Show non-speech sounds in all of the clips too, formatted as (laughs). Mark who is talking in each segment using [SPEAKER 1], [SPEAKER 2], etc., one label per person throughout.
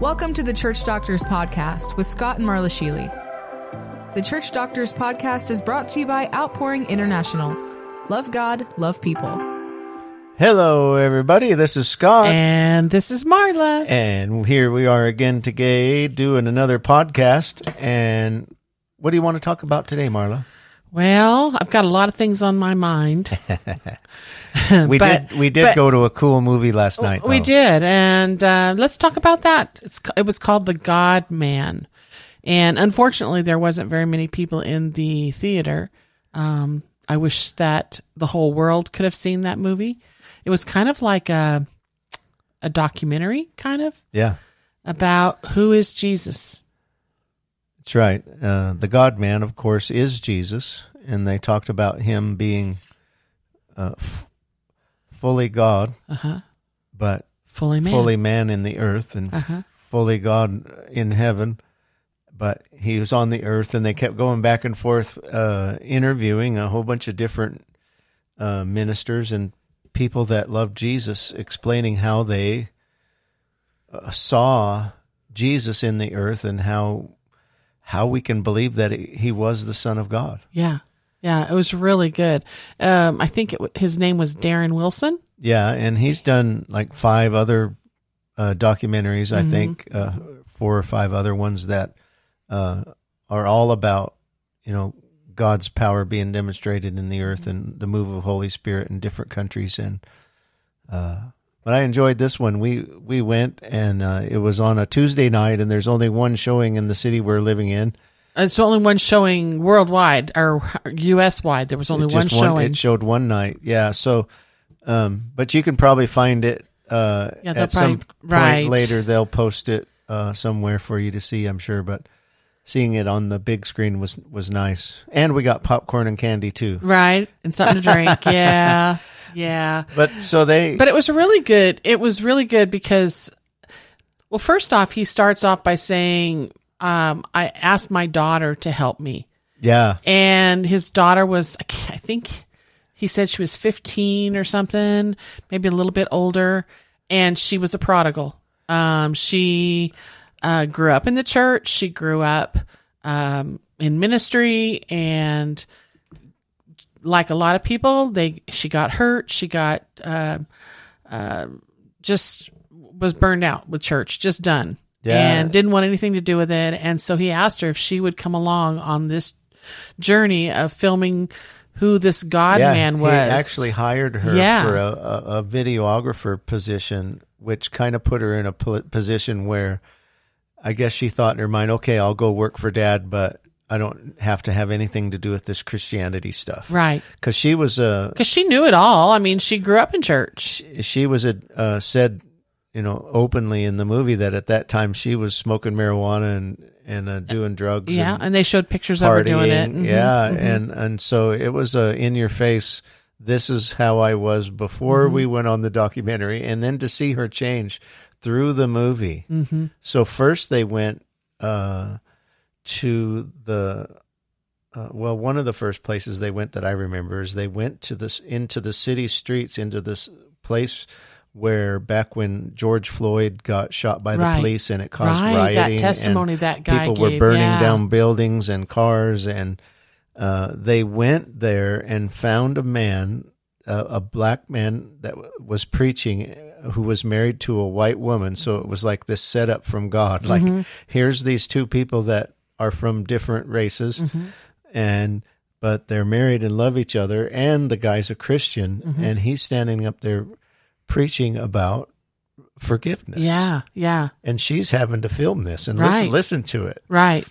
[SPEAKER 1] Welcome to the Church Doctors Podcast with Scott and Marla Sheely. The Church Doctors Podcast is brought to you by Outpouring International. Love God, love people.
[SPEAKER 2] Hello, everybody. This is Scott.
[SPEAKER 3] And this is Marla.
[SPEAKER 2] And here we are again today doing another podcast. And what do you want to talk about today, Marla?
[SPEAKER 3] Well, I've got a lot of things on my mind. (laughs)
[SPEAKER 2] We
[SPEAKER 3] But-
[SPEAKER 2] did we did
[SPEAKER 3] but-
[SPEAKER 2] go to a cool movie last night.
[SPEAKER 3] we did, and uh, let's talk about that. It's it was called The God Man, and unfortunately, there wasn't very many people in the theater. Um, I wish that the whole world could have seen that movie. It was kind of like a a documentary, kind of
[SPEAKER 2] Yeah,
[SPEAKER 3] about who is Jesus.
[SPEAKER 2] That's right. Uh, the God Man, of course, is Jesus, and they talked about him being uh, f- fully God,
[SPEAKER 3] Uh huh.
[SPEAKER 2] but
[SPEAKER 3] Fully man.
[SPEAKER 2] fully man in the earth, and
[SPEAKER 3] Uh huh.
[SPEAKER 2] fully God in heaven, but he was on the earth, and they kept going back and forth, uh, interviewing a whole bunch of different uh, ministers and people that loved Jesus, explaining how they uh, saw Jesus in the earth and how how we can believe that he was the Son of God.
[SPEAKER 3] Yeah. Yeah, it was really good. Um, I think it, his name was Darren Wilson.
[SPEAKER 2] Yeah, and he's done like five other uh, documentaries, I
[SPEAKER 3] Mhm.
[SPEAKER 2] think, uh, four or five other ones that uh, are all about you know God's power being demonstrated in the earth and the move of Holy Spirit in different countries. And uh, but I enjoyed this one. We we went and uh, it was on a Tuesday night, and there's only one showing in the city we're living in.
[SPEAKER 3] It's only one showing worldwide or U.S. wide. There was only
[SPEAKER 2] It
[SPEAKER 3] one showing.
[SPEAKER 2] It showed one night, yeah. So, um, but you can probably find it uh,
[SPEAKER 3] Yeah,
[SPEAKER 2] at some
[SPEAKER 3] probably-
[SPEAKER 2] point
[SPEAKER 3] right.
[SPEAKER 2] later. They'll post it uh, somewhere for you to see, I'm sure. But seeing it on the big screen was was nice, and we got popcorn and candy too.
[SPEAKER 3] right, and something to drink. (laughs) yeah, yeah.
[SPEAKER 2] But so they,
[SPEAKER 3] But it was really good. It was really good because, well, first off, he starts off by saying, um, "I asked my daughter to help me."
[SPEAKER 2] yeah,
[SPEAKER 3] and his daughter was I think he said she was 15 or something maybe a little bit older and she was a prodigal um she uh grew up in the church she grew up um in ministry and like a lot of people they she got hurt she got uh, uh just was burned out with church just done
[SPEAKER 2] Yeah.
[SPEAKER 3] and didn't want anything to do with it and so he asked her if she would come along on this journey of filming who this god
[SPEAKER 2] yeah.
[SPEAKER 3] man was
[SPEAKER 2] He actually hired her
[SPEAKER 3] Yeah.
[SPEAKER 2] for a, a, a videographer position, which kind of put her in a position where I guess she thought in her mind, okay, I'll go work for dad, but I don't have to have anything to do with this Christianity stuff.
[SPEAKER 3] right
[SPEAKER 2] Because she was a
[SPEAKER 3] because she knew it all i mean she grew up in church
[SPEAKER 2] she, she was a uh, said you know openly in the movie that at that time she was smoking marijuana and and uh, doing drugs
[SPEAKER 3] yeah
[SPEAKER 2] and
[SPEAKER 3] and they showed pictures of her doing it
[SPEAKER 2] partying.
[SPEAKER 3] Mhm,
[SPEAKER 2] yeah
[SPEAKER 3] mhm.
[SPEAKER 2] and and so it was a in your face this is how I was before
[SPEAKER 3] Mm-hmm.
[SPEAKER 2] we went on the documentary and then to see her change through the movie
[SPEAKER 3] Mhm.
[SPEAKER 2] so first they went uh to the uh, well, one of the first places they went that I remember is they went to this into the city streets, into this place where back when George Floyd got shot by the
[SPEAKER 3] Right.
[SPEAKER 2] police and it caused
[SPEAKER 3] right
[SPEAKER 2] rioting,
[SPEAKER 3] that testimony
[SPEAKER 2] and
[SPEAKER 3] that guy
[SPEAKER 2] people were burning
[SPEAKER 3] yeah.
[SPEAKER 2] down buildings and cars, and uh, they went there and found a man, uh, a black man that w- was preaching, who was married to a white woman. So it was like this setup from God, like
[SPEAKER 3] Mm-hmm.
[SPEAKER 2] here's these two people that are from different races
[SPEAKER 3] Mm-hmm.
[SPEAKER 2] and but they're married and love each other and the guy's a christian
[SPEAKER 3] Mm-hmm.
[SPEAKER 2] and he's standing up there preaching about forgiveness
[SPEAKER 3] yeah yeah
[SPEAKER 2] and she's having to film this and
[SPEAKER 3] Right.
[SPEAKER 2] listen listen to it
[SPEAKER 3] Right.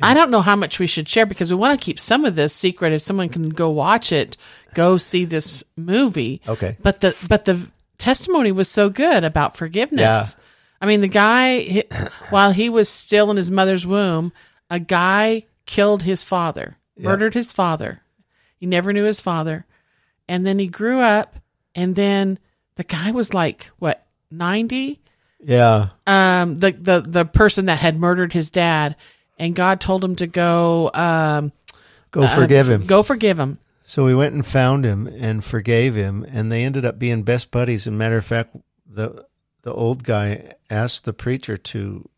[SPEAKER 3] I don't know how much we should share because we want to keep some of this secret. If someone can go watch it, go see this movie.
[SPEAKER 2] okay
[SPEAKER 3] But the but the testimony was so good about forgiveness.
[SPEAKER 2] Yeah.
[SPEAKER 3] I mean, the guy while he was still in his mother's womb, a guy killed his father, murdered his father. He never knew his father, and then he grew up, and then the guy was like what ninety?
[SPEAKER 2] Yeah.
[SPEAKER 3] Um the the the person that had murdered his dad and God told him to go um
[SPEAKER 2] go
[SPEAKER 3] uh,
[SPEAKER 2] forgive him.
[SPEAKER 3] go forgive him.
[SPEAKER 2] So we went and found him and forgave him and they ended up being best buddies. And matter of fact the the old guy asked the preacher to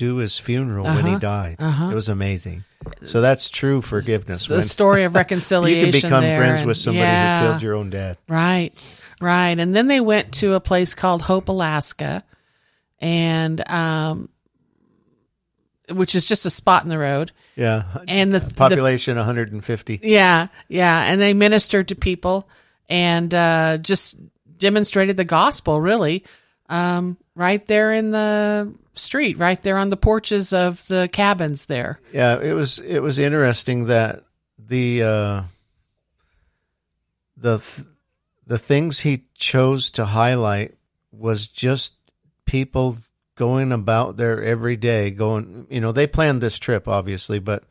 [SPEAKER 2] do his funeral when he
[SPEAKER 3] Uh-huh.
[SPEAKER 2] died.
[SPEAKER 3] Uh-huh.
[SPEAKER 2] It was amazing. So that's true forgiveness.
[SPEAKER 3] the story (laughs) of reconciliation.
[SPEAKER 2] you can become
[SPEAKER 3] there,
[SPEAKER 2] friends
[SPEAKER 3] and-
[SPEAKER 2] with somebody
[SPEAKER 3] yeah.
[SPEAKER 2] who killed your own dad.
[SPEAKER 3] Right, right. And then they went to a place called Hope, Alaska, and um, which is just a spot in the road.
[SPEAKER 2] Yeah.
[SPEAKER 3] And the, the
[SPEAKER 2] Population 150.
[SPEAKER 3] yeah, yeah, and they ministered to people and uh, just demonstrated the gospel, really, um, right there in the street, right there on the porches of the cabins there.
[SPEAKER 2] Yeah, it was it was interesting that the uh, the th- the things he chose to highlight was just people going about their everyday going you know they planned this trip obviously but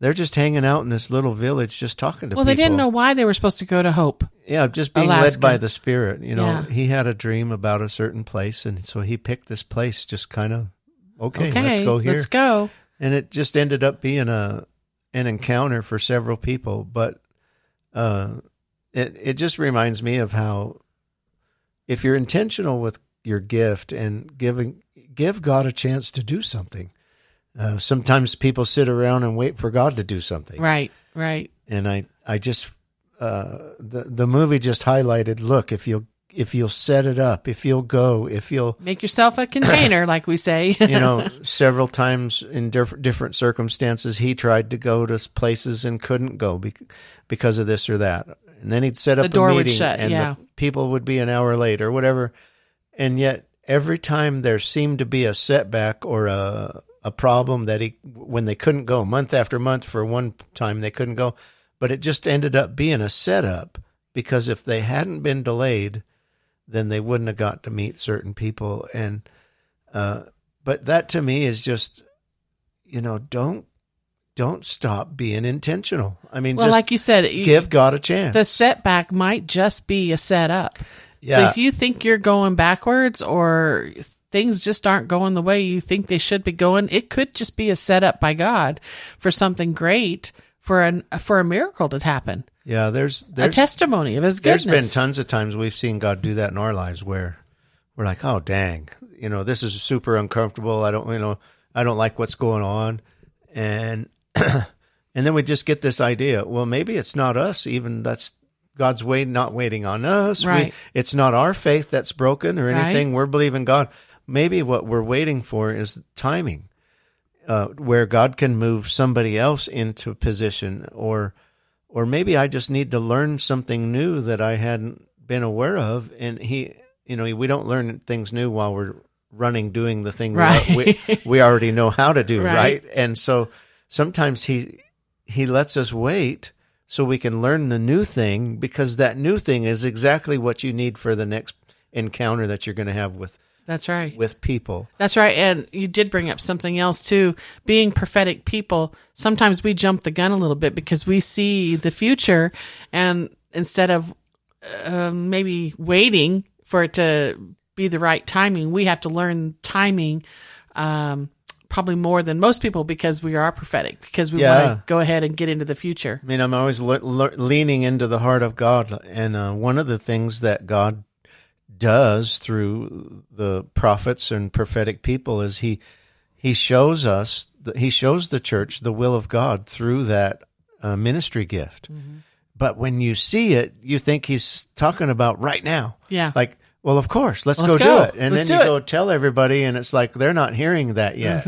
[SPEAKER 2] they're just hanging out in this little village just talking to
[SPEAKER 3] Well,
[SPEAKER 2] people Well,
[SPEAKER 3] they didn't know why they were supposed to go to Hope.
[SPEAKER 2] yeah just being
[SPEAKER 3] Alaska.
[SPEAKER 2] led by the spirit you know
[SPEAKER 3] Yeah.
[SPEAKER 2] he had a dream about a certain place and so he picked this place just kind of okay,
[SPEAKER 3] Okay,
[SPEAKER 2] let's go here
[SPEAKER 3] Let's go.
[SPEAKER 2] and it just ended up being a an encounter for several people but uh it it just reminds me of how if you're intentional with your gift and giving give God a chance to do something uh, sometimes people sit around and wait for God to do something
[SPEAKER 3] Right, right.
[SPEAKER 2] and I I just uh the the movie just highlighted look if you'll if you'll set it up if you'll go if you'll
[SPEAKER 3] Make yourself a container, (laughs) like we say.
[SPEAKER 2] you know, (laughs) several times in diff- different circumstances, he tried to go to places and couldn't go bec- because of this or that. And then he'd set up
[SPEAKER 3] The door
[SPEAKER 2] a
[SPEAKER 3] would shut,
[SPEAKER 2] and
[SPEAKER 3] yeah.
[SPEAKER 2] the people would be an hour late or whatever. And yet, every time there seemed to be a setback or a a problem that he when they couldn't go month after month for one time they couldn't go, but it just ended up being a setup because if they hadn't been delayed, then they wouldn't have got to meet certain people and. Uh, but that to me is just you know don't don't stop being intentional i mean
[SPEAKER 3] well,
[SPEAKER 2] just
[SPEAKER 3] like you said, you-
[SPEAKER 2] give god a chance
[SPEAKER 3] the setback might just be a setup.
[SPEAKER 2] Yeah.
[SPEAKER 3] So if you think you're going backwards or things just aren't going the way you think they should be going, it could just be a setup by God for something great for an for a miracle to happen.
[SPEAKER 2] yeah there's
[SPEAKER 3] a testimony of his goodness.
[SPEAKER 2] There's been tons of times we've seen god do that in our lives where we're like oh dang you know this is super uncomfortable i don't you know i don't like what's going on and (clears throat) and then we just get this idea well maybe it's not us even that's god's way not waiting on us We-
[SPEAKER 3] Right.
[SPEAKER 2] it's not our faith that's broken or
[SPEAKER 3] Right.
[SPEAKER 2] anything we're believing god maybe what we're waiting for is timing uh, where god can move somebody else into a position or or maybe i just need to learn something new that i hadn't been aware of and he you know we don't learn things new while we're running doing the thing we
[SPEAKER 3] Right.
[SPEAKER 2] we, we already know how to do
[SPEAKER 3] Right.
[SPEAKER 2] right and so sometimes he he lets us wait so we can learn the new thing because that new thing is exactly what you need for the next encounter that you're going to have with
[SPEAKER 3] That's right.
[SPEAKER 2] with people
[SPEAKER 3] That's right. And you did bring up something else too. Being prophetic people, sometimes we jump the gun a little bit because we see the future and instead of um, maybe waiting for it to be the right timing, we have to learn timing um, probably more than most people because we are prophetic, because we
[SPEAKER 2] Yeah.
[SPEAKER 3] want to go ahead and get into the future.
[SPEAKER 2] I mean, I'm always le- le- leaning into the heart of God, and uh, one of the things that God does through the prophets and prophetic people is he he shows us he shows the church the will of God through that uh, ministry gift. But when you see it, you think he's talking about right now.
[SPEAKER 3] Yeah.
[SPEAKER 2] Like, well, of course, let's,
[SPEAKER 3] Let's
[SPEAKER 2] go,
[SPEAKER 3] go.
[SPEAKER 2] do it. And
[SPEAKER 3] Let's
[SPEAKER 2] then you
[SPEAKER 3] it.
[SPEAKER 2] go tell everybody, and it's like they're not hearing that yet.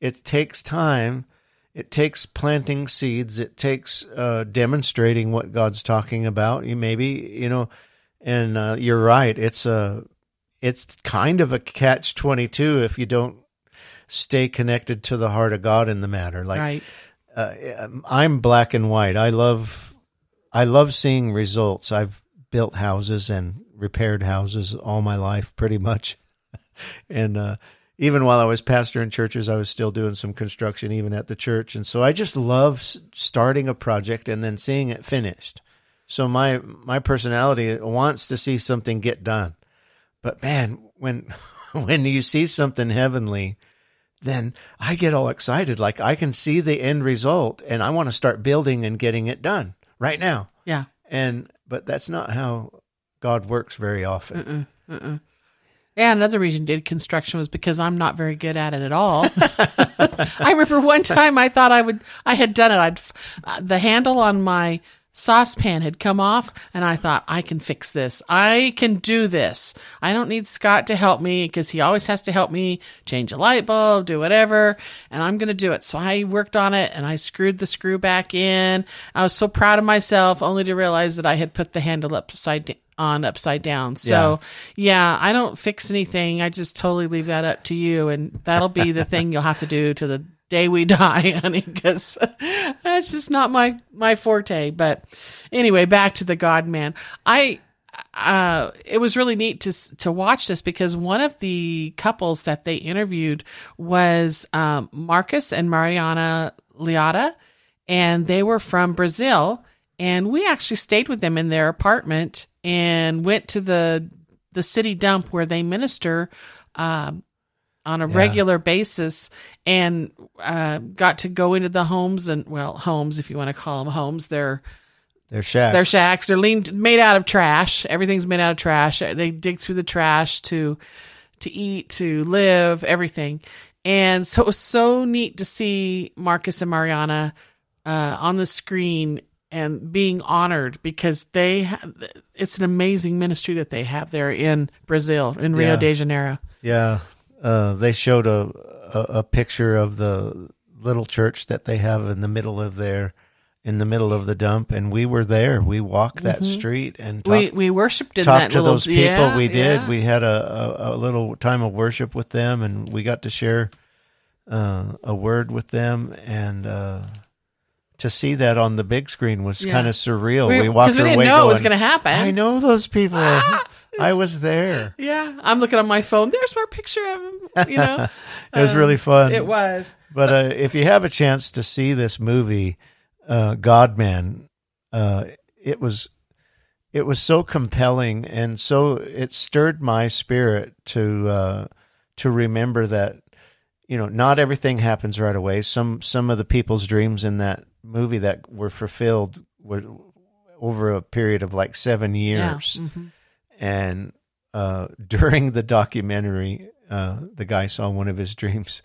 [SPEAKER 2] It takes time. It takes planting seeds. It takes uh, demonstrating what God's talking about. You maybe you know, and uh, you're right. It's a it's kind of a catch twenty two if you don't stay connected to the heart of God in the matter. Like
[SPEAKER 3] right.
[SPEAKER 2] uh, I'm black and white. I love I love seeing results. I've built houses and repaired houses all my life, pretty much. (laughs) and uh, even while I was pastor in churches, I was still doing some construction, even at the church. And so I just love starting a project and then seeing it finished. So my my personality wants to see something get done. But man, when (laughs) when you see something heavenly, then I get all excited. Like I can see the end result and I want to start building and getting it done right now.
[SPEAKER 3] Yeah.
[SPEAKER 2] And but that's not how God works very often.
[SPEAKER 3] Yeah, another reason did construction was because I'm not very good at it at all. (laughs) I remember one time I thought I would, I had done it. I'd, uh, the handle on my saucepan had come off and I thought, I can fix this. I can do this. I don't need Scott to help me because he always has to help me change a light bulb, do whatever, and I'm going to do it. So I worked on it and I screwed the screw back in. I was so proud of myself only to realize that I had put the handle upside down on upside down. So yeah. I don't fix anything. I just totally leave that up to you, and that'll be the thing you'll have to do to the day we (laughs) die, honey, because that's just not my my forte. But anyway, back to the God Man. I uh, it was really neat to to watch this because one of the couples that they interviewed was um, Marcus and Mariana Liotta, and they were from Brazil. And we actually stayed with them in their apartment and went to the the city dump where they minister um, on a regular basis, and uh, got to go into the homes and well, homes if you want to call them homes. They're
[SPEAKER 2] They're shacks.
[SPEAKER 3] they're shacks. They're leaned, made out of trash. Everything's made out of trash. They dig through the trash to to eat, to live, everything. And so it was so neat to see Marcus and Mariana uh, on the screen and being honored because they ha- it's an amazing ministry that they have there in Brazil in Rio
[SPEAKER 2] Yeah.
[SPEAKER 3] de Janeiro.
[SPEAKER 2] Yeah, uh, they showed a, a a picture of the little church that they have in the middle of their in the middle of the dump, and we were there. We walked that street and
[SPEAKER 3] Mm-hmm. we we worshipped in
[SPEAKER 2] talked to
[SPEAKER 3] little
[SPEAKER 2] those people.
[SPEAKER 3] yeah,
[SPEAKER 2] we did.
[SPEAKER 3] yeah.
[SPEAKER 2] We had a, a, a little time of worship with them, and we got to share uh, a word with them, and uh, to see that on the big screen was
[SPEAKER 3] Yeah.
[SPEAKER 2] kind of surreal.
[SPEAKER 3] We-
[SPEAKER 2] We, walked
[SPEAKER 3] we
[SPEAKER 2] away
[SPEAKER 3] didn't know it was
[SPEAKER 2] going,
[SPEAKER 3] gonna happen.
[SPEAKER 2] I know those people.
[SPEAKER 3] Ah,
[SPEAKER 2] I was there.
[SPEAKER 3] Yeah, I'm looking on my phone. There's our picture of him. You know, (laughs)
[SPEAKER 2] It was really fun.
[SPEAKER 3] it was.
[SPEAKER 2] But uh, if you have a chance to see this movie, uh, Godman, uh, it was it was so compelling and so it stirred my spirit to uh, to remember that you know not everything happens right away. Some some of the people's dreams in that movie that were fulfilled were over a period of like seven years
[SPEAKER 3] Yeah. mhm.
[SPEAKER 2] And uh, (laughs) during the documentary, uh, the guy saw one of his dreams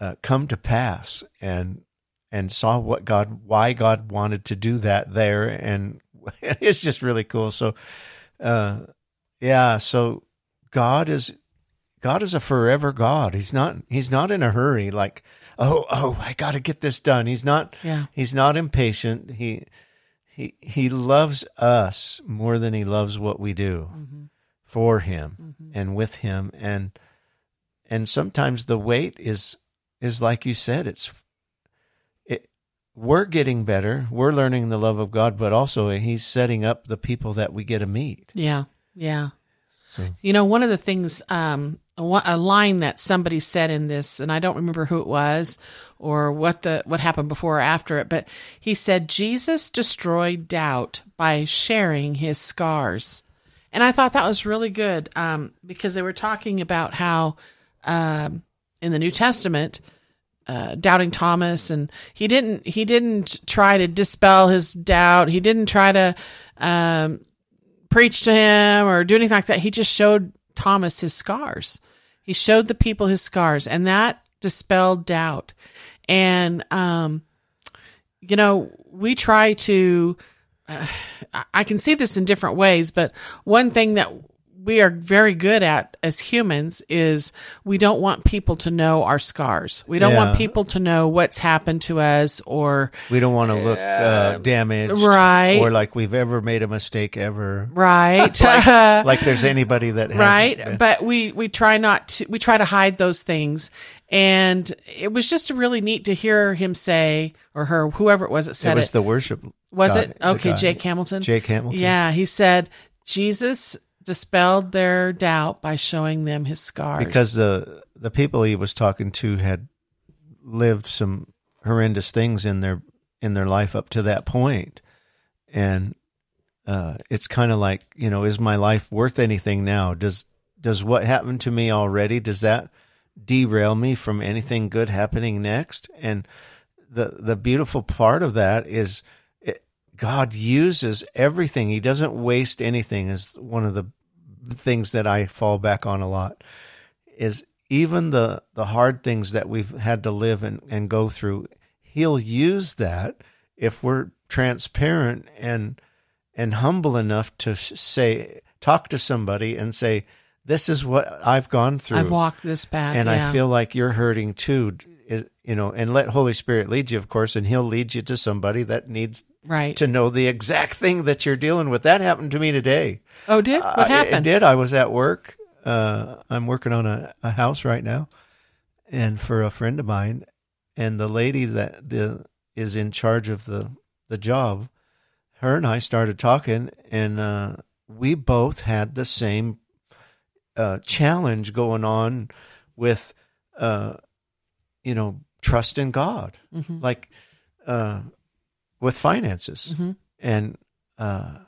[SPEAKER 2] uh, come to pass, and and saw what God, why God wanted to do that there, and (laughs) it's just really cool. So, uh, yeah, so God is God is a forever God. He's not he's not in a hurry. Like, oh oh, I got to get this done. He's not
[SPEAKER 3] Yeah.
[SPEAKER 2] he's not impatient. He he he loves us more than he loves what we do for him and with him. And and sometimes the weight is is like you said it's it we're getting better. We're learning the love of god but also he's setting up the people that we get to meet.
[SPEAKER 3] Yeah. Yeah.
[SPEAKER 2] So-
[SPEAKER 3] You know, one of the things, um, a, line that somebody said in this, and I don't remember who it was or what the what happened before or after it, but he said Jesus destroyed doubt by sharing his scars, and I thought that was really good um, because they were talking about how um, in the New Testament. Uh, doubting Thomas, and he didn't. He didn't try to dispel his doubt. He didn't try to um, preach to him or do anything like that. He just showed Thomas his scars. He showed the people his scars, and that dispelled doubt. And, um, you know, we try to, (sighs) uh, I- can see this in different ways, but one thing that we are very good at as humans is we don't want people to know our scars. We don't want people to know what's happened to us or
[SPEAKER 2] we don't want to look uh, damaged
[SPEAKER 3] right.
[SPEAKER 2] or like we've ever made a mistake ever.
[SPEAKER 3] Right. (laughs) (laughs)
[SPEAKER 2] like there's anybody that
[SPEAKER 3] right.
[SPEAKER 2] been.
[SPEAKER 3] but we we try not to we try to hide those things. And it was just really neat to hear him say or her whoever it was that said it
[SPEAKER 2] was
[SPEAKER 3] it,
[SPEAKER 2] the worship
[SPEAKER 3] was it? okay jake hamilton?
[SPEAKER 2] Jake hamilton.
[SPEAKER 3] Yeah he said jesus dispelled their doubt by showing them his scars.
[SPEAKER 2] Because the the people he was talking to had lived some horrendous things in their in their life up to that point. And uh, it's kind of like you know is my life worth anything now? Does does what happened to me already does that derail me from anything good happening next? And the the beautiful part of that is God uses everything. He doesn't waste anything is one of the things that I fall back on a lot is even the the hard things that we've had to live and, and go through, he'll use that if we're transparent and and humble enough to say talk to somebody and say this is what I've gone through.
[SPEAKER 3] I've walked this path,
[SPEAKER 2] and
[SPEAKER 3] yeah.
[SPEAKER 2] I feel like you're hurting too. Is- You know, and let Holy Spirit lead you, of course, and He'll lead you to somebody that needs
[SPEAKER 3] right.
[SPEAKER 2] to know the exact thing that you're dealing with. That happened to me today.
[SPEAKER 3] oh, did what
[SPEAKER 2] I- It
[SPEAKER 3] happened?
[SPEAKER 2] did. I was at work. Uh, I'm working on a, a house right now, and for a friend of mine, and the lady that the is in charge of the the job, her and I started talking, and uh, we both had the same uh, challenge going on with, uh, you know, trust in God,
[SPEAKER 3] Mhm.
[SPEAKER 2] like uh, with finances,
[SPEAKER 3] Mhm.
[SPEAKER 2] and uh,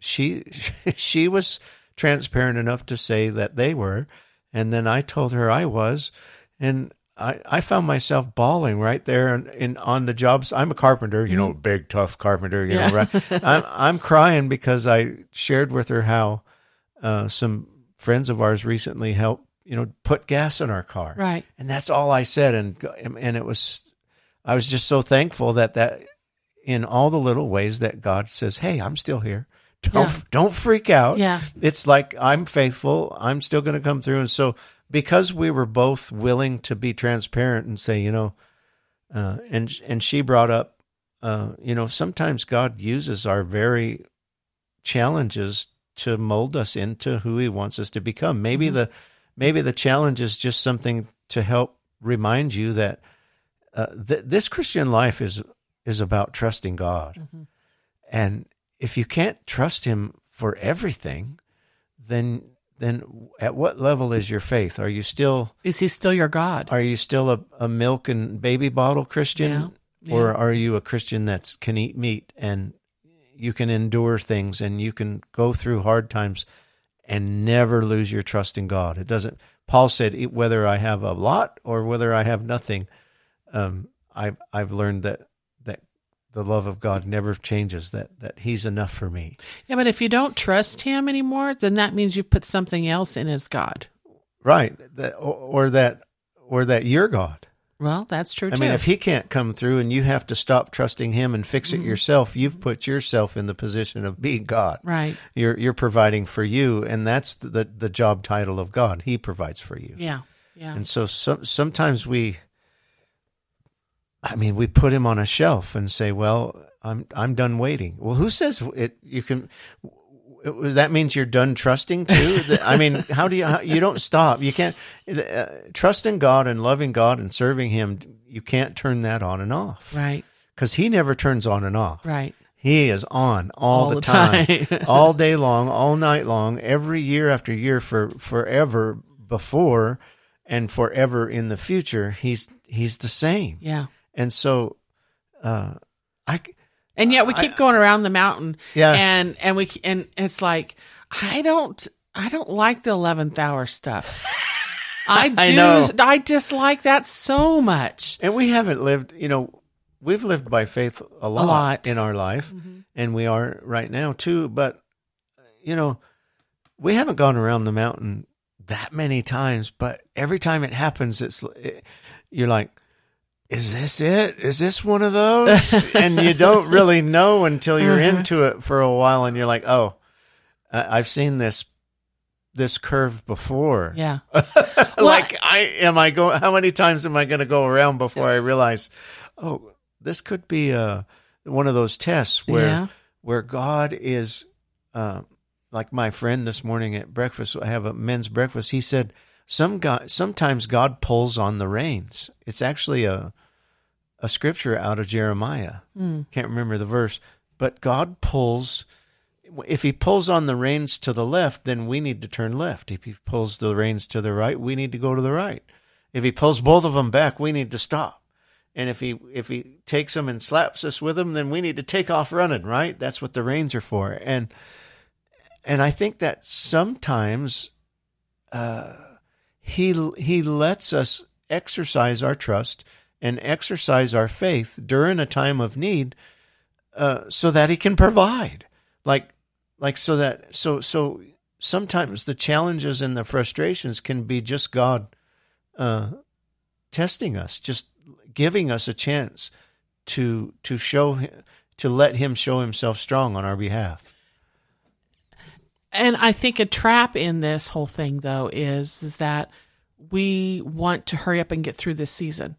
[SPEAKER 2] she (laughs) she was transparent enough to say that they were, and then I told her I was, and I, I found myself bawling right there in, in on the jobs. I'm a carpenter, you know, big tough carpenter, you
[SPEAKER 3] Yeah.
[SPEAKER 2] know, right? (laughs) I'm I'm crying because I shared with her how uh, some friends of ours recently helped, you know, put gas in our car,
[SPEAKER 3] Right.
[SPEAKER 2] and that's all I said, and and it was, I was just so thankful that that in all the little ways that God says, "Hey, I'm still here. Don't
[SPEAKER 3] Yeah.
[SPEAKER 2] don't freak out."
[SPEAKER 3] Yeah.
[SPEAKER 2] It's like I'm faithful. I'm still going to come through, and so because we were both willing to be transparent and say, you know, uh, and and she brought up, uh, you know, sometimes God uses our very challenges to mold us into who He wants us to become. Maybe the maybe the challenge is just something to help remind you that uh, th- this Christian life is is about trusting God, and if you can't trust Him for everything, then then at what level is your faith? Are you still
[SPEAKER 3] Is he still your God?
[SPEAKER 2] are you still a, a milk and baby bottle Christian,
[SPEAKER 3] Yeah,
[SPEAKER 2] or are you a Christian that can eat meat and you can endure things and you can go through hard times and never lose your trust in God? It doesn't. Paul said, "E- whether I have a lot or whether I have nothing, um, I've I've learned that that the love of God never changes. That that He's enough for me.
[SPEAKER 3] Yeah, but if you don't trust him anymore, then that means you've put something else in his God.
[SPEAKER 2] Right. That or, or that or that you're God.
[SPEAKER 3] Well, that's true
[SPEAKER 2] I
[SPEAKER 3] too.
[SPEAKER 2] mean, if he can't come through and you have to stop trusting him and fix it
[SPEAKER 3] Mm-hmm.
[SPEAKER 2] yourself, you've put yourself in the position of being God.
[SPEAKER 3] right.
[SPEAKER 2] You're you're providing for you, and that's the the, job title of God. He provides for you.
[SPEAKER 3] Yeah. Yeah.
[SPEAKER 2] And so some, sometimes we, I mean, we put him on a shelf and say, "Well, I'm I'm done waiting." Well, who says it? You can. That means you're done trusting too. (laughs) I mean, how do you? How, you don't stop. You can't uh, trust in God and loving God and serving Him. You can't turn that on and off
[SPEAKER 3] right.
[SPEAKER 2] because He never turns on and off.
[SPEAKER 3] Right.
[SPEAKER 2] He is on all,
[SPEAKER 3] All
[SPEAKER 2] the,
[SPEAKER 3] the
[SPEAKER 2] time,
[SPEAKER 3] time. (laughs)
[SPEAKER 2] all (laughs) day long, all night long, every year after year for forever before and forever in the future. He's he's the same.
[SPEAKER 3] Yeah.
[SPEAKER 2] And so uh I
[SPEAKER 3] And yet we keep going around the mountain.
[SPEAKER 2] Yeah.
[SPEAKER 3] And and we and it's like I don't I don't like the eleventh hour stuff. (laughs) I do
[SPEAKER 2] I know.
[SPEAKER 3] I dislike that so much.
[SPEAKER 2] and we haven't lived, you know, we've lived by faith a lot,
[SPEAKER 3] lot. Mm-hmm.
[SPEAKER 2] in our life and we are right now too, but you know, we haven't gone around the mountain that many times, but every time it happens it's it, you're like is this it? Is this one of those? (laughs) and you don't really know until you're
[SPEAKER 3] Uh-huh.
[SPEAKER 2] into it for a while, and you're like, "Oh, I- I've seen this this curve before."
[SPEAKER 3] Yeah. (laughs)
[SPEAKER 2] like, I am I going? How many times am I going to go around before I realize, oh, this could be uh one of those tests where
[SPEAKER 3] Yeah.
[SPEAKER 2] where God is, uh, like my friend this morning at breakfast. I have a men's breakfast. He said, "Some God, sometimes God pulls on the reins." It's actually a a scripture out of Jeremiah. Can't remember the verse, but God pulls. If he pulls on the reins to the left, then we need to turn left. If he pulls the reins to the right, we need to go to the right. If he pulls both of them back, we need to stop. And if he if he takes them and slaps us with them, then we need to take off running. Right? That's what the reins are for. And and I think that sometimes uh, he he lets us exercise our trust and exercise our faith during a time of need, uh, so that he can provide. Like like so that so so sometimes the challenges and the frustrations can be just God uh, testing us, just giving us a chance to to show to let Him show Himself strong on our behalf.
[SPEAKER 3] And I think a trap in this whole thing, though, is is that we want to hurry up and get through this season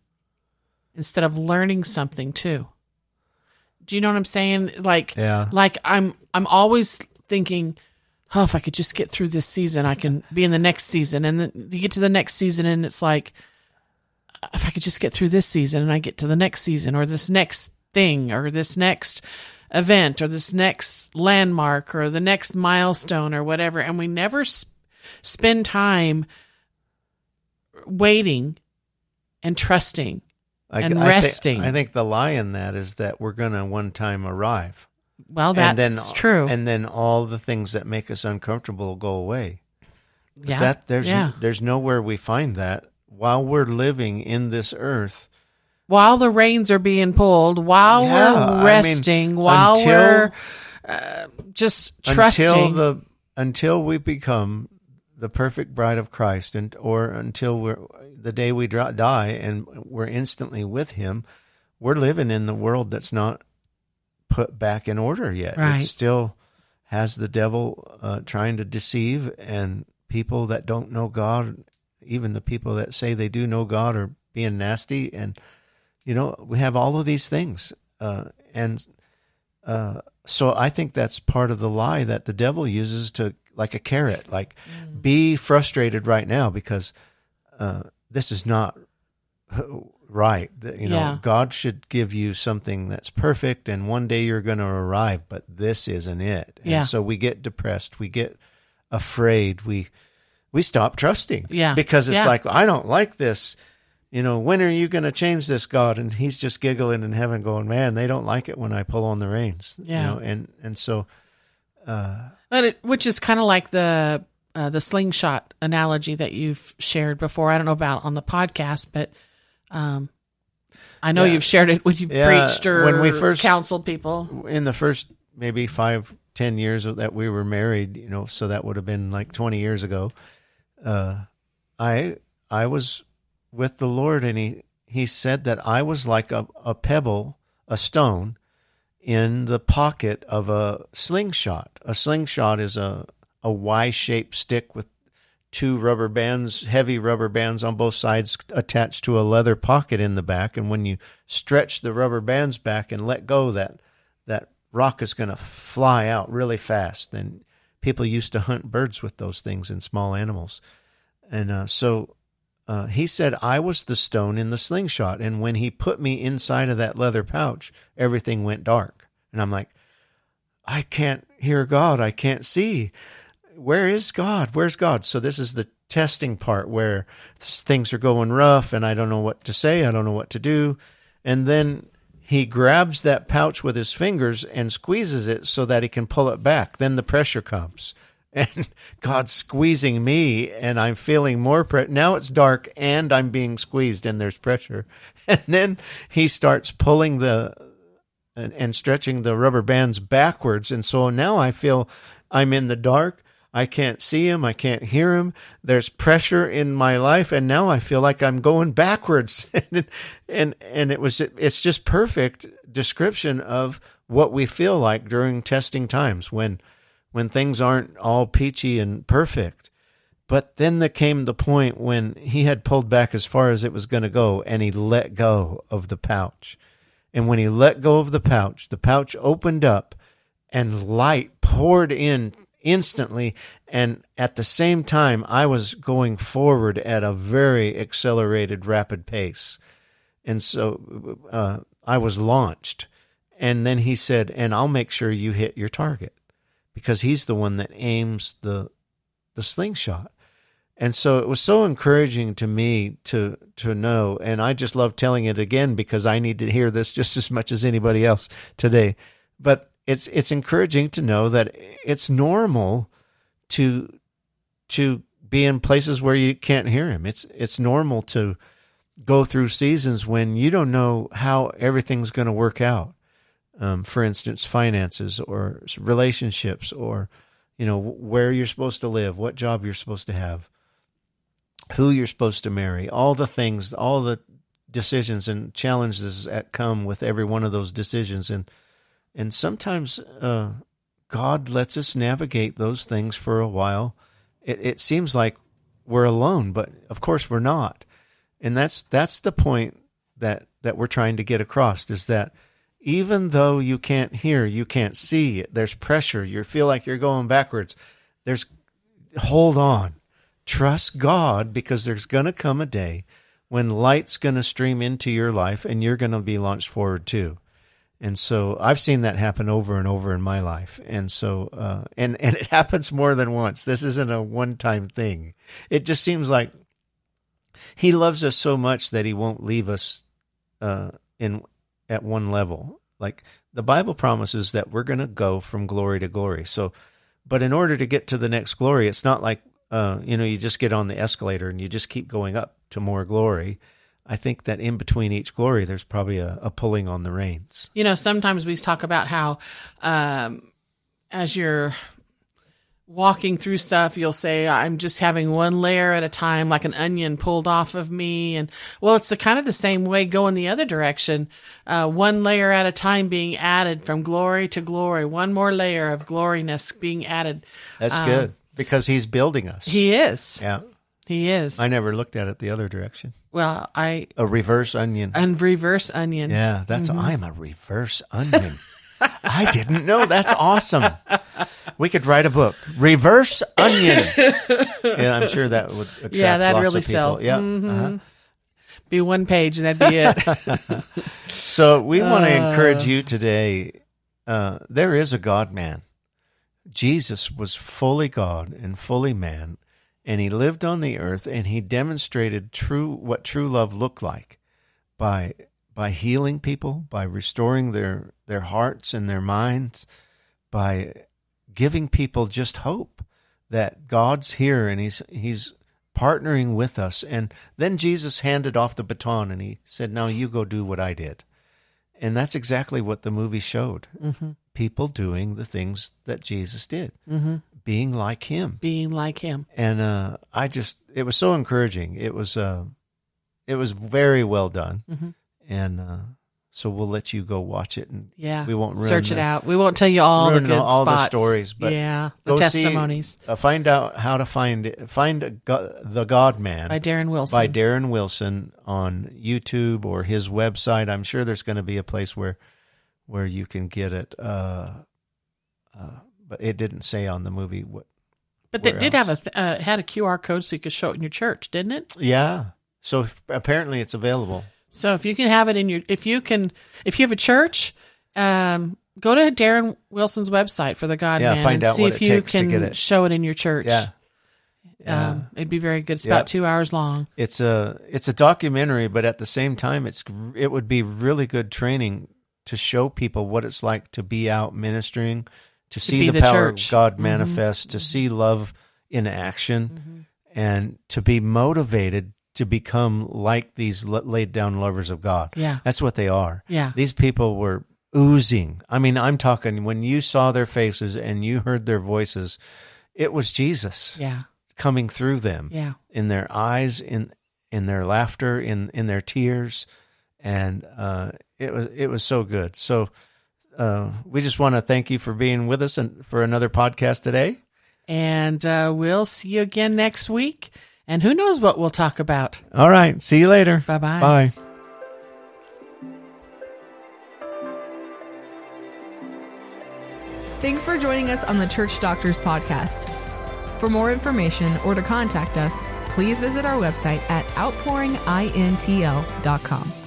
[SPEAKER 3] instead of learning something too. Do you know what I'm saying? Like,
[SPEAKER 2] Yeah.
[SPEAKER 3] like I'm I'm always thinking, oh, if I could just get through this season, I can be in the next season. And then you get to the next season, and it's like, if I could just get through this season, and I get to the next season, or this next thing, or this next event, or this next landmark, or the next milestone, or whatever, and we never sp- spend time waiting and trusting.
[SPEAKER 2] I,
[SPEAKER 3] And
[SPEAKER 2] I
[SPEAKER 3] resting.
[SPEAKER 2] I think the lie in that is that we're going to one time arrive.
[SPEAKER 3] Well, that's
[SPEAKER 2] and then,
[SPEAKER 3] true.
[SPEAKER 2] And then all the things that make us uncomfortable go away.
[SPEAKER 3] yeah,
[SPEAKER 2] That there's
[SPEAKER 3] yeah.
[SPEAKER 2] there's nowhere we find that while we're living in this earth.
[SPEAKER 3] While the reins are being pulled, while
[SPEAKER 2] Yeah,
[SPEAKER 3] we're
[SPEAKER 2] mean,
[SPEAKER 3] resting, while
[SPEAKER 2] until-
[SPEAKER 3] we're uh, just trusting.
[SPEAKER 2] until the until we become the perfect bride of Christ, and or until we're the day we die and we're instantly with Him, we're living in the world that's not put back in order yet.
[SPEAKER 3] Right.
[SPEAKER 2] It still has the devil uh, trying to deceive, and people that don't know God, even the people that say they do know God, are being nasty, and you know we have all of these things, uh, and uh, so I think that's part of the lie that the devil uses to like a carrot, like be frustrated right now because uh, this is not uh, right. You know,
[SPEAKER 3] Yeah.
[SPEAKER 2] God should give you something that's perfect, and one day you're going to arrive, but this isn't it. And
[SPEAKER 3] Yeah.
[SPEAKER 2] so we get depressed, we get afraid, we we stop trusting.
[SPEAKER 3] Yeah.
[SPEAKER 2] because it's
[SPEAKER 3] Yeah.
[SPEAKER 2] like I don't like this. You know, when are you going to change this, God? And he's just giggling in heaven, going, "Man, they don't like it when I pull on the reins."
[SPEAKER 3] Yeah.
[SPEAKER 2] You know, and and so
[SPEAKER 3] But it, which is kind of like the uh, the slingshot analogy that you've shared before. I don't know about on the podcast, but um, I know
[SPEAKER 2] Yeah.
[SPEAKER 3] you've shared it when you've
[SPEAKER 2] Yeah,
[SPEAKER 3] preached or
[SPEAKER 2] when we first-
[SPEAKER 3] counseled people.
[SPEAKER 2] in the first maybe five ten years that we were married you know so that would have been like 20 years ago uh i i was with the lord and he he said that i was like a, a pebble a stone in the pocket of a slingshot a slingshot is a a y-shaped stick with two rubber bands, heavy rubber bands on both sides attached to a leather pocket in the back. And when you stretch the rubber bands back and let go, that that rock is going to fly out really fast. And people used to hunt birds with those things and small animals. And uh, so uh, he said I was the stone in the slingshot. And when he put me inside of that leather pouch, everything went dark. And I'm like, I can't hear God. I can't see where is God? Where's God? So this is the testing part where things are going rough and I don't know what to say. I don't know what to do. And then he grabs that pouch with his fingers and squeezes it so that he can pull it back. Then the pressure comes. (laughs) And God's squeezing me and I'm feeling more pressure. Now it's dark and I'm being squeezed and there's pressure. (laughs) And then he starts pulling the and, and stretching the rubber bands backwards. And so now I feel I'm in the dark. I can't see him. I can't hear him. There's pressure in my life, and now I feel like I'm going backwards. (laughs) and and and it was it's just perfect description of what we feel like during testing times when when things aren't all peachy and perfect. But then there came the point when he had pulled back as far as it was going to go, and he let go of the pouch. And when he let go of the pouch, the pouch opened up and light poured in instantly. And at the same time, I was going forward at a very accelerated, rapid pace. And so uh, I was launched. And then he said, and I'll make sure you hit your target because he's the one that aims the, the slingshot. And so it was so encouraging to me to to know, and I just love telling it again because I need to hear this just as much as anybody else today. But it's it's encouraging to know that it's normal to to be in places where you can't hear him. It's it's normal to go through seasons when you don't know how everything's going to work out. Um, for instance, finances or relationships or you know, where you're supposed to live, what job you're supposed to have, who you're supposed to marry, all the things, all the decisions and challenges that come with every one of those decisions. And, and sometimes, uh, God lets us navigate those things for a while. It, it seems like we're alone, but of course we're not. And that's, that's the point that, that we're trying to get across is that even though you can't hear, you can't see, there's pressure, you feel like you're going backwards. There's hold on. Trust God because there's going to come a day when light's going to stream into your life and you're going to be launched forward too. And so I've seen that happen over and over in my life. And so, uh, and, and it (laughs) happens more than once. This isn't a one time thing. It just seems like he loves us so much that he won't leave us, uh, in at one level. Like the Bible promises that we're going to go from glory to glory. So, but in order to get to the next glory, it's not like, uh, you know, you just get on the escalator and you just keep going up to more glory. I think that in between each glory, there's probably a, a pulling on the reins.
[SPEAKER 3] You know, sometimes we talk about how, um, as you're walking through stuff, you'll say, I'm just having one layer at a time, like an onion pulled off of me. And well, it's the kind of the same way going the other direction. Uh, one layer at a time being added from glory to glory, one more layer of gloriness being added.
[SPEAKER 2] That's um, good because he's building us.
[SPEAKER 3] He is.
[SPEAKER 2] Yeah.
[SPEAKER 3] He is.
[SPEAKER 2] I never looked at it the other direction.
[SPEAKER 3] Well, I
[SPEAKER 2] a reverse onion.
[SPEAKER 3] And reverse onion.
[SPEAKER 2] Yeah, that's mm-hmm. I'm a reverse onion. (laughs) I didn't know. That's awesome. We could write a book, Reverse Onion. (laughs) yeah, I'm sure that would attract
[SPEAKER 3] yeah, that
[SPEAKER 2] really
[SPEAKER 3] sell.
[SPEAKER 2] Yeah,
[SPEAKER 3] mm-hmm. uh-huh. be one page, and that'd be it. (laughs)
[SPEAKER 2] so we want to uh, encourage you today. Uh, there is a God Man. Jesus was fully God and fully man, and he lived on the earth and he demonstrated true what true love looked like by by healing people, by restoring their their hearts and their minds, by giving people just hope that God's here and he's he's partnering with us. And then Jesus handed off the baton and he said, "Now you go do what I did." And that's exactly what the movie showed. Mm-hmm. People doing the things that Jesus did. Mm-hmm being like him.
[SPEAKER 3] Being like him.
[SPEAKER 2] And uh, I just, it was so encouraging. It was, uh, it was very well done. Mm-hmm. And uh, so we'll let you go watch it, and
[SPEAKER 3] yeah,
[SPEAKER 2] we won't
[SPEAKER 3] search
[SPEAKER 2] the,
[SPEAKER 3] it out. We won't tell you all the good
[SPEAKER 2] all
[SPEAKER 3] spots.
[SPEAKER 2] the stories, but
[SPEAKER 3] yeah, the testimonies.
[SPEAKER 2] See, uh, find out how to find it. Find God, the God Man
[SPEAKER 3] by Darren Wilson.
[SPEAKER 2] By Darren Wilson on YouTube or his website. I'm sure there's going to be a place where where you can get it. Uh, uh but it didn't say on the movie what.
[SPEAKER 3] But they did else. have a th- uh, had a QR code so you could show it in your church, didn't it?
[SPEAKER 2] Yeah. So apparently it's available.
[SPEAKER 3] So if you can have it in your, if you can, if you have a church, um, go to Darren Wilson's website for the God
[SPEAKER 2] yeah,
[SPEAKER 3] Man
[SPEAKER 2] find
[SPEAKER 3] and
[SPEAKER 2] out
[SPEAKER 3] see
[SPEAKER 2] what
[SPEAKER 3] if
[SPEAKER 2] it
[SPEAKER 3] you
[SPEAKER 2] takes
[SPEAKER 3] can
[SPEAKER 2] to it.
[SPEAKER 3] show it in your church.
[SPEAKER 2] Yeah. Yeah.
[SPEAKER 3] Um, it'd be very good. It's
[SPEAKER 2] Yep.
[SPEAKER 3] about two hours long.
[SPEAKER 2] It's a it's a documentary, but at the same time, it's it would be really good training to show people what it's like to be out ministering, to see
[SPEAKER 3] be
[SPEAKER 2] the,
[SPEAKER 3] the
[SPEAKER 2] power
[SPEAKER 3] church.
[SPEAKER 2] of God
[SPEAKER 3] Mhm.
[SPEAKER 2] manifest, to see love in action, and to be motivated to become like these laid down lovers of God.
[SPEAKER 3] Yeah.
[SPEAKER 2] That's what they are.
[SPEAKER 3] Yeah.
[SPEAKER 2] These people were oozing. I mean, I'm talking when you saw their faces and you heard their voices, it was Jesus
[SPEAKER 3] Yeah.
[SPEAKER 2] coming through them
[SPEAKER 3] Yeah.
[SPEAKER 2] in their eyes, in in their laughter, in in their tears, and uh, it was it was so good. So uh, we just want to thank you for being with us and for another podcast today.
[SPEAKER 3] And uh, we'll see you again next week. And who knows what we'll talk about.
[SPEAKER 2] All right, see you later.
[SPEAKER 3] Bye-bye.
[SPEAKER 2] Bye.
[SPEAKER 1] Thanks for joining us on the Church Doctors Podcast. For more information or to contact us, please visit our website at outpouringintl.com.